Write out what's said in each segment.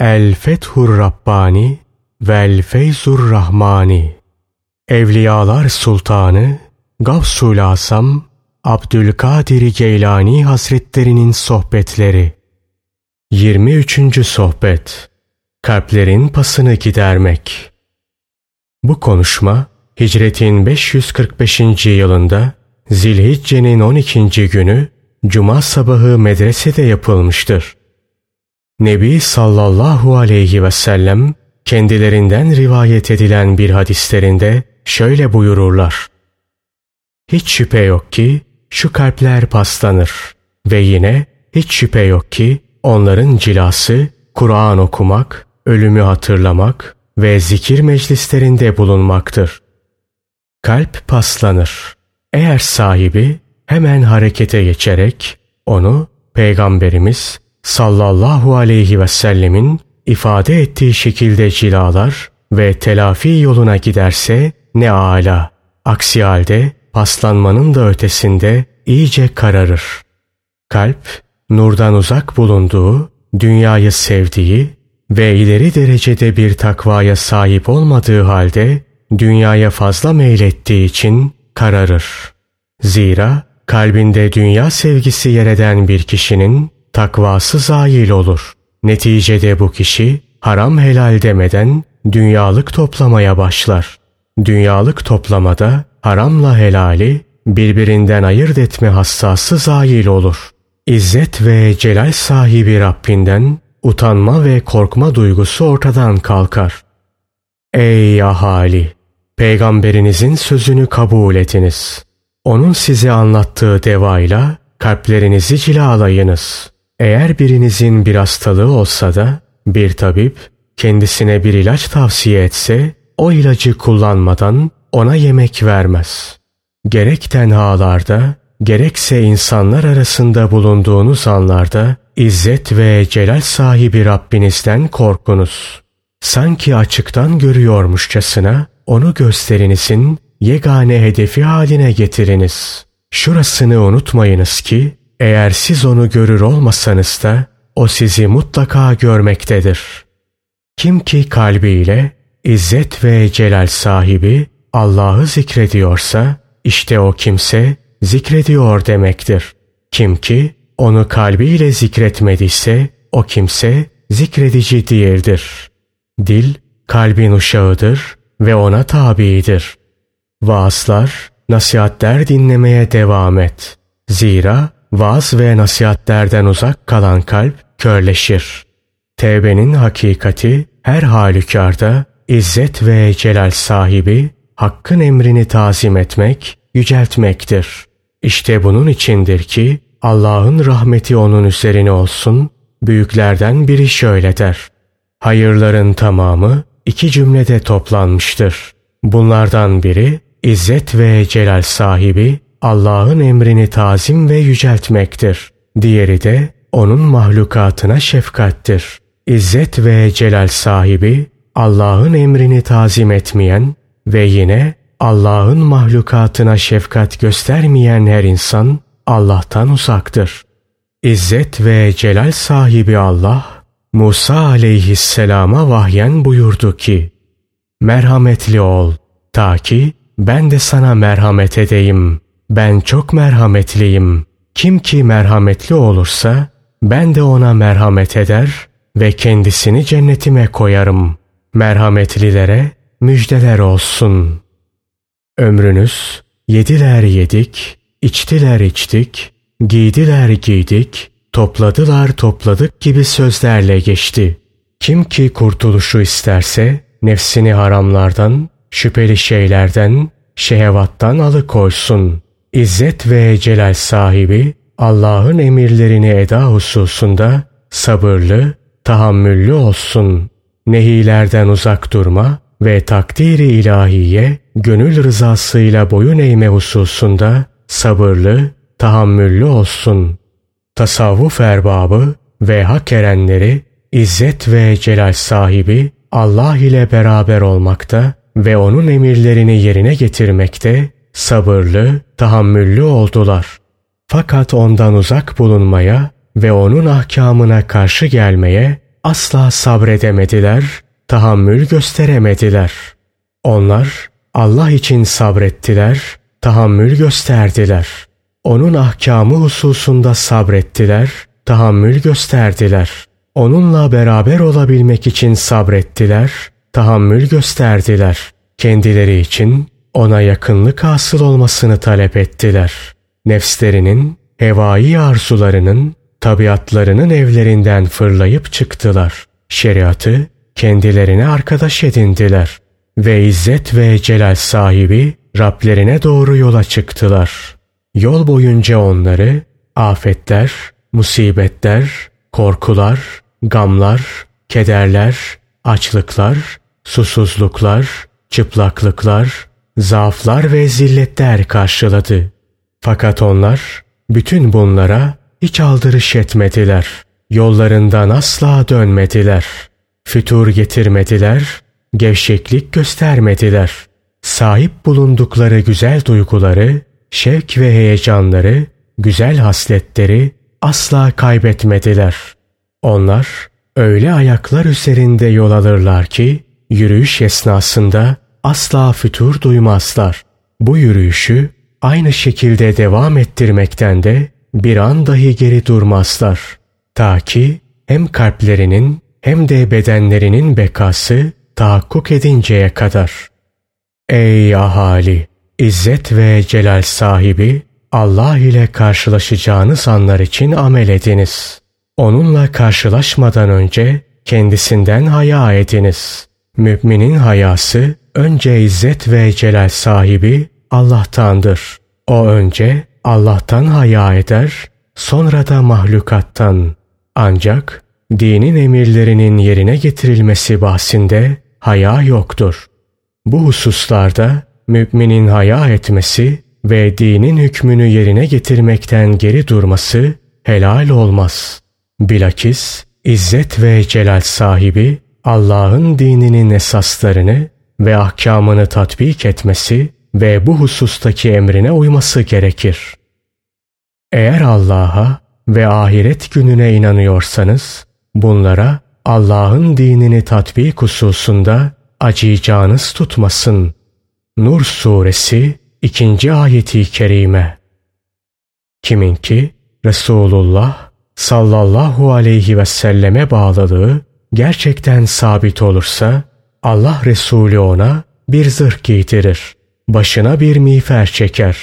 El Fethur Rabbani Vel Feyzur Rahmani Evliyalar Sultanı Gavsul Asam Abdülkadir Geylani Hazretlerinin Sohbetleri 23. Sohbet Kalplerin pasını gidermek Bu konuşma Hicretin 545. yılında Zilhicce'nin 12. günü Cuma sabahı medresede yapılmıştır. Nebi sallallahu aleyhi ve sellem kendilerinden rivayet edilen bir hadislerinde şöyle buyururlar. Hiç şüphe yok ki şu kalpler paslanır ve yine hiç şüphe yok ki onların cilası Kur'an okumak, ölümü hatırlamak ve zikir meclislerinde bulunmaktır. Kalp paslanır. Eğer sahibi hemen harekete geçerek onu Peygamberimiz sallallahu aleyhi ve sellemin ifade ettiği şekilde cilalar ve telafi yoluna giderse ne ala. Aksi halde paslanmanın da ötesinde iyice kararır. Kalp, nurdan uzak bulunduğu, dünyayı sevdiği ve ileri derecede bir takvaya sahip olmadığı halde dünyaya fazla meylettiği için kararır. Zira kalbinde dünya sevgisi yer eden bir kişinin takvası zail olur. Neticede bu kişi haram helal demeden dünyalık toplamaya başlar. Dünyalık toplamada haramla helali birbirinden ayırt etme hassası zail olur. İzzet ve celal sahibi Rabbinden utanma ve korkma duygusu ortadan kalkar. Ey ahali! Peygamberinizin sözünü kabul etiniz. Onun size anlattığı devayla kalplerinizi cilalayınız. Eğer birinizin bir hastalığı olsa da bir tabip kendisine bir ilaç tavsiye etse o ilacı kullanmadan ona yemek vermez. Gerek tenhalarda gerekse insanlar arasında bulunduğunuz anlarda İzzet ve celal sahibi Rabbinizden korkunuz. Sanki açıktan görüyormuşçasına onu gösterinizin yegane hedefi haline getiriniz. Şurasını unutmayınız ki eğer siz onu görür olmasanız da o sizi mutlaka görmektedir. Kim ki kalbiyle İzzet ve celal sahibi Allah'ı zikrediyorsa işte o kimse zikrediyor demektir. Kim ki onu kalbiyle zikretmediyse o kimse zikredici değildir. Dil kalbin uşağıdır ve ona tabidir. Vaazlar, nasihatler dinlemeye devam et. Zira vaaz ve nasihatlerden uzak kalan kalp körleşir. Tevbenin hakikati her halükarda İzzet ve celal sahibi hakkın emrini tazim etmek, yüceltmektir. İşte bunun içindir ki Allah'ın rahmeti onun üzerine olsun, büyüklerden biri şöyle der. Hayırların tamamı iki cümlede toplanmıştır. Bunlardan biri İzzet ve celal sahibi Allah'ın emrini tazim ve yüceltmektir. Diğeri de onun mahlukatına şefkattir. İzzet ve celal sahibi Allah'ın emrini tazim etmeyen ve yine Allah'ın mahlukatına şefkat göstermeyen her insan Allah'tan uzaktır. İzzet ve celal sahibi Allah, Musa aleyhisselama vahyen buyurdu ki, Merhametli ol, ta ki ben de sana merhamet edeyim. Ben çok merhametliyim. Kim ki merhametli olursa, ben de ona merhamet eder ve kendisini cennetime koyarım. Merhametlilere müjdeler olsun. Ömrünüz yediler yedik, içtiler içtik, giydiler giydik, topladılar topladık gibi sözlerle geçti. Kim ki kurtuluşu isterse nefsini haramlardan, şüpheli şeylerden, şehvattan alıkoysun. İzzet ve celal sahibi Allah'ın emirlerini eda hususunda sabırlı, tahammüllü olsun. Nehilerden uzak durma ve takdiri ilahiye gönül rızasıyla boyun eğme hususunda sabırlı, tahammüllü olsun. Tasavvuf erbabı ve hak erenleri İzzet ve celal sahibi Allah ile beraber olmakta ve onun emirlerini yerine getirmekte sabırlı, tahammüllü oldular. Fakat ondan uzak bulunmaya ve onun ahkamına karşı gelmeye asla sabredemediler, tahammül gösteremediler. Onlar Allah için sabrettiler, tahammül gösterdiler. Onun ahkamı hususunda sabrettiler, tahammül gösterdiler. Onunla beraber olabilmek için sabrettiler, tahammül gösterdiler. Kendileri için ona yakınlık hasıl olmasını talep ettiler. Nefslerinin, hevai arzularının, tabiatlarının evlerinden fırlayıp çıktılar. Şeriatı kendilerine arkadaş edindiler ve izzet ve celal sahibi Rablerine doğru yola çıktılar. Yol boyunca onları afetler, musibetler, korkular, gamlar, kederler, açlıklar, susuzluklar, çıplaklıklar, zaaflar ve zilletler karşıladı. Fakat onlar bütün bunlara hiç aldırış etmediler. Yollarından asla dönmediler. Fütur getirmediler, gevşeklik göstermediler. Sahip bulundukları güzel duyguları, şevk ve heyecanları, güzel hasletleri asla kaybetmediler. Onlar öyle ayaklar üzerinde yol alırlar ki yürüyüş esnasında asla fütur duymazlar. Bu yürüyüşü aynı şekilde devam ettirmekten de bir an dahi geri durmazlar. Ta ki hem kalplerinin hem de bedenlerinin bekası tahakkuk edinceye kadar. Ey ahali! İzzet ve celal sahibi Allah ile karşılaşacağınız anlar için amel ediniz. Onunla karşılaşmadan önce kendisinden haya ediniz. Müminin hayası önce izzet ve celal sahibi Allah'tandır. O önce Allah'tan haya eder, sonra da mahlukattan. Ancak dinin emirlerinin yerine getirilmesi bahsinde haya yoktur. Bu hususlarda müminin haya etmesi ve dinin hükmünü yerine getirmekten geri durması helal olmaz. Bilakis izzet ve celal sahibi Allah'ın dininin esaslarını ve ahkamını tatbik etmesi ve bu husustaki emrine uyması gerekir. Eğer Allah'a ve ahiret gününe inanıyorsanız bunlara Allah'ın dinini tatbik hususunda acıyacağınız tutmasın. Nur suresi 2. ayeti kerime. Kiminki Resulullah sallallahu aleyhi ve selleme bağlılığı gerçekten sabit olursa Allah Resulü ona bir zırh giydirir. Başına bir miğfer çeker.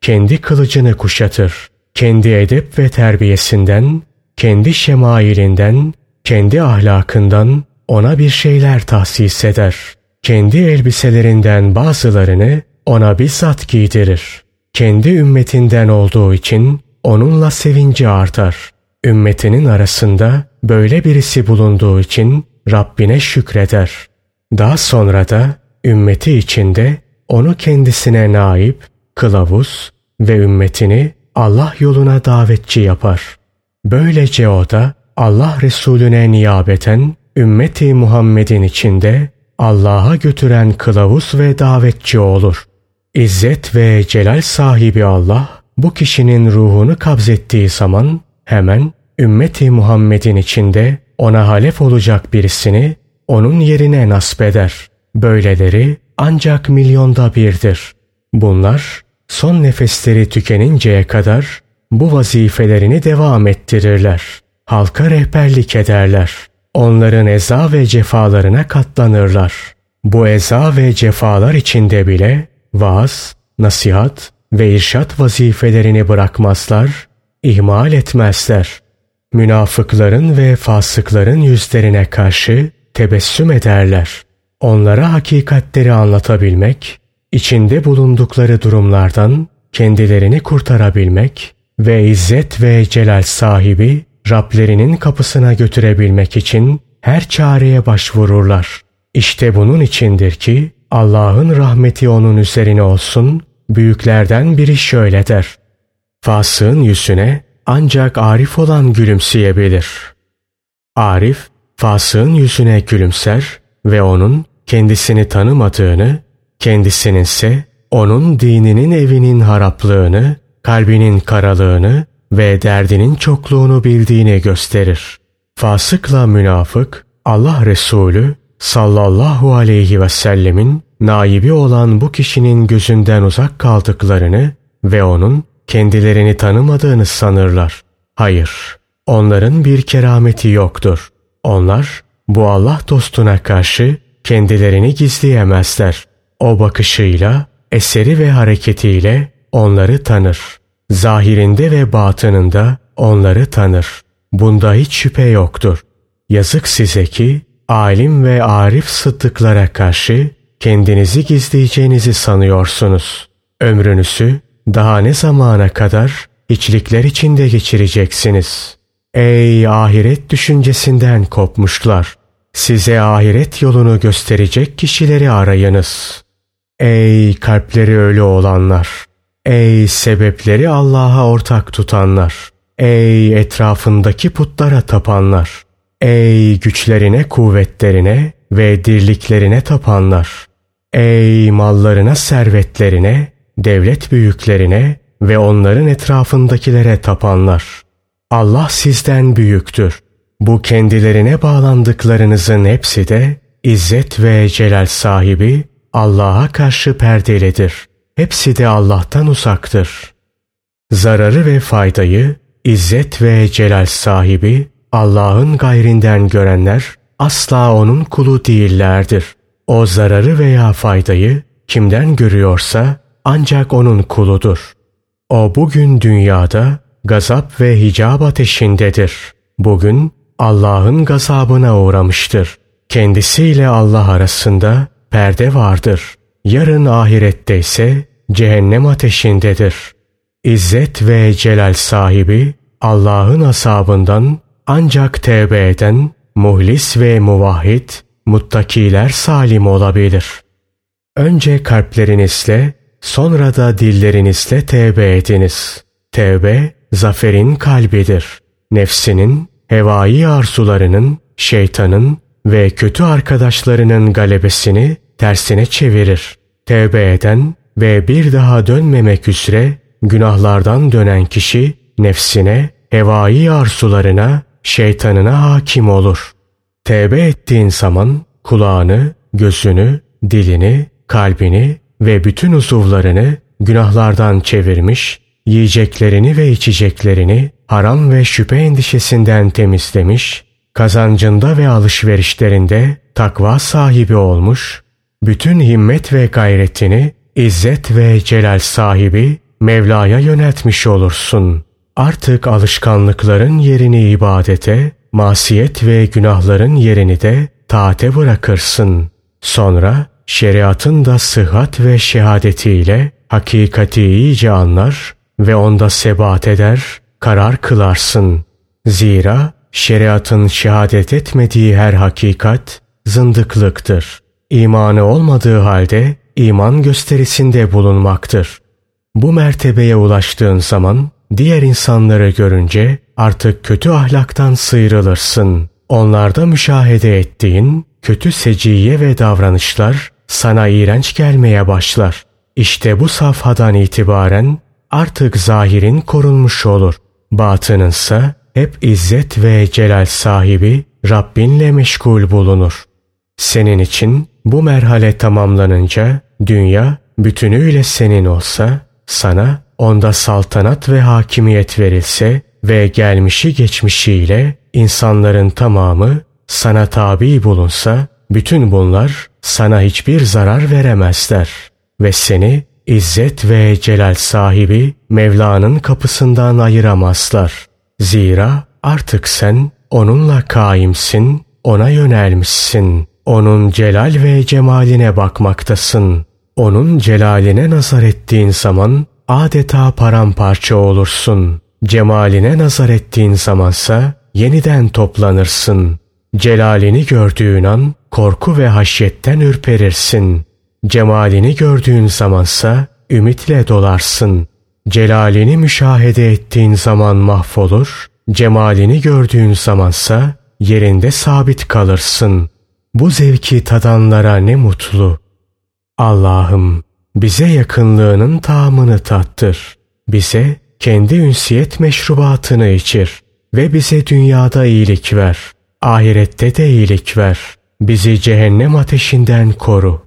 Kendi kılıcını kuşatır. Kendi edep ve terbiyesinden, kendi şemailinden, kendi ahlakından ona bir şeyler tahsis eder. Kendi elbiselerinden bazılarını ona bizzat giydirir. Kendi ümmetinden olduğu için onunla sevinci artar. Ümmetinin arasında böyle birisi bulunduğu için Rabbine şükreder. Daha sonra da ümmeti içinde onu kendisine naip, kılavuz ve ümmetini Allah yoluna davetçi yapar. Böylece o da Allah Resulüne niyabeten ümmeti Muhammed'in içinde Allah'a götüren kılavuz ve davetçi olur. İzzet ve celal sahibi Allah bu kişinin ruhunu kabzettiği zaman hemen ümmeti Muhammed'in içinde ona halef olacak birisini onun yerine nasbeder. Böyleleri ancak milyonda birdir. Bunlar son nefesleri tükeninceye kadar bu vazifelerini devam ettirirler. Halka rehberlik ederler. Onların eza ve cefalarına katlanırlar. Bu eza ve cefalar içinde bile vaaz, nasihat ve irşat vazifelerini bırakmazlar, ihmal etmezler. Münafıkların ve fasıkların yüzlerine karşı tebessüm ederler. Onlara hakikatleri anlatabilmek, içinde bulundukları durumlardan kendilerini kurtarabilmek ve izzet ve celal sahibi Rablerinin kapısına götürebilmek için her çareye başvururlar. İşte bunun içindir ki Allah'ın rahmeti onun üzerine olsun, büyüklerden biri şöyle der. Fasığın yüzüne ancak arif olan gülümseyebilir. Arif, fasığın yüzüne gülümser ve onun kendisini tanımadığını, kendisinin ise onun dininin evinin haraplığını, kalbinin karalığını ve derdinin çokluğunu bildiğini gösterir. Fasıkla münafık Allah Resulü sallallahu aleyhi ve sellemin naibi olan bu kişinin gözünden uzak kaldıklarını ve onun kendilerini tanımadığını sanırlar. Hayır, onların bir kerameti yoktur. Onlar bu Allah dostuna karşı kendilerini gizleyemezler. O bakışıyla, eseri ve hareketiyle onları tanır. Zahirinde ve batınında onları tanır. Bunda hiç şüphe yoktur. Yazık size ki alim ve arif sıddıklara karşı kendinizi gizleyeceğinizi sanıyorsunuz. Ömrünüzü daha ne zamana kadar içlikler içinde geçireceksiniz. Ey ahiret düşüncesinden kopmuşlar! Size ahiret yolunu gösterecek kişileri arayınız. Ey kalpleri ölü olanlar! Ey sebepleri Allah'a ortak tutanlar! Ey etrafındaki putlara tapanlar! Ey güçlerine, kuvvetlerine ve dirliklerine tapanlar! Ey mallarına, servetlerine, devlet büyüklerine ve onların etrafındakilere tapanlar! Allah sizden büyüktür. Bu kendilerine bağlandıklarınızın hepsi de İzzet ve celal sahibi Allah'a karşı perdelidir. Hepsi de Allah'tan uzaktır. Zararı ve faydayı İzzet ve celal sahibi Allah'ın gayrinden görenler asla onun kulu değillerdir. O zararı veya faydayı kimden görüyorsa ancak onun kuludur. O bugün dünyada gazap ve hicab ateşindedir. Bugün Allah'ın gazabına uğramıştır. Kendisiyle Allah arasında perde vardır. Yarın ahirette ise cehennem ateşindedir. İzzet ve celal sahibi Allah'ın asabından ancak tevbe eden, muhlis ve muvahhid, muttakiler salim olabilir. Önce kalplerinizle, sonra da dillerinizle tevbe ediniz. Tevbe, zaferin kalbidir. Nefsinin, hevai arzularının, şeytanın ve kötü arkadaşlarının galebesini tersine çevirir. Tevbe eden ve bir daha dönmemek üzere günahlardan dönen kişi nefsine, hevai arzularına, şeytanına hakim olur. Tevbe ettiğin zaman kulağını, gözünü, dilini, kalbini ve bütün uzuvlarını günahlardan çevirmiş, yiyeceklerini ve içeceklerini haram ve şüphe endişesinden temizlemiş, kazancında ve alışverişlerinde takva sahibi olmuş, bütün himmet ve gayretini İzzet ve celal sahibi Mevla'ya yöneltmiş olursun. Artık alışkanlıkların yerini ibadete, masiyet ve günahların yerini de taate bırakırsın. Sonra şeriatın da sıhhat ve şehadetiyle hakikati iyice anlar ve onda sebat eder, karar kılarsın. Zira şeriatın şehadet etmediği her hakikat zındıklıktır. İmanı olmadığı halde iman gösterisinde bulunmaktır. Bu mertebeye ulaştığın zaman diğer insanları görünce artık kötü ahlaktan sıyrılırsın. Onlarda müşahede ettiğin kötü seciye ve davranışlar sana iğrenç gelmeye başlar. İşte bu safhadan itibaren artık zahirin korunmuş olur. Batınınsa hep izzet ve celal sahibi Rabbinle meşgul bulunur. Senin için bu merhale tamamlanınca dünya bütünüyle senin olsa, sana onda saltanat ve hakimiyet verilse ve gelmişi geçmişiyle insanların tamamı sana tabi bulunsa, bütün bunlar sana hiçbir zarar veremezler ve seni İzzet ve celal sahibi Mevla'nın kapısından ayıramazlar. Zira artık sen onunla kaimsin, ona yönelmişsin. Onun celal ve cemaline bakmaktasın. Onun celaline nazar ettiğin zaman adeta paramparça olursun. Cemaline nazar ettiğin zamansa yeniden toplanırsın. Celalini gördüğün an korku ve haşyetten ürperirsin. Cemalini gördüğün zamansa ümitle dolarsın. Celalini müşahede ettiğin zaman mahvolur, cemalini gördüğün zamansa yerinde sabit kalırsın. Bu zevki tadanlara ne mutlu. Allah'ım bize yakınlığının tamını tattır. Bize kendi ünsiyet meşrubatını içir. ve bize dünyada iyilik ver. Ahirette de iyilik ver. Bizi cehennem ateşinden koru.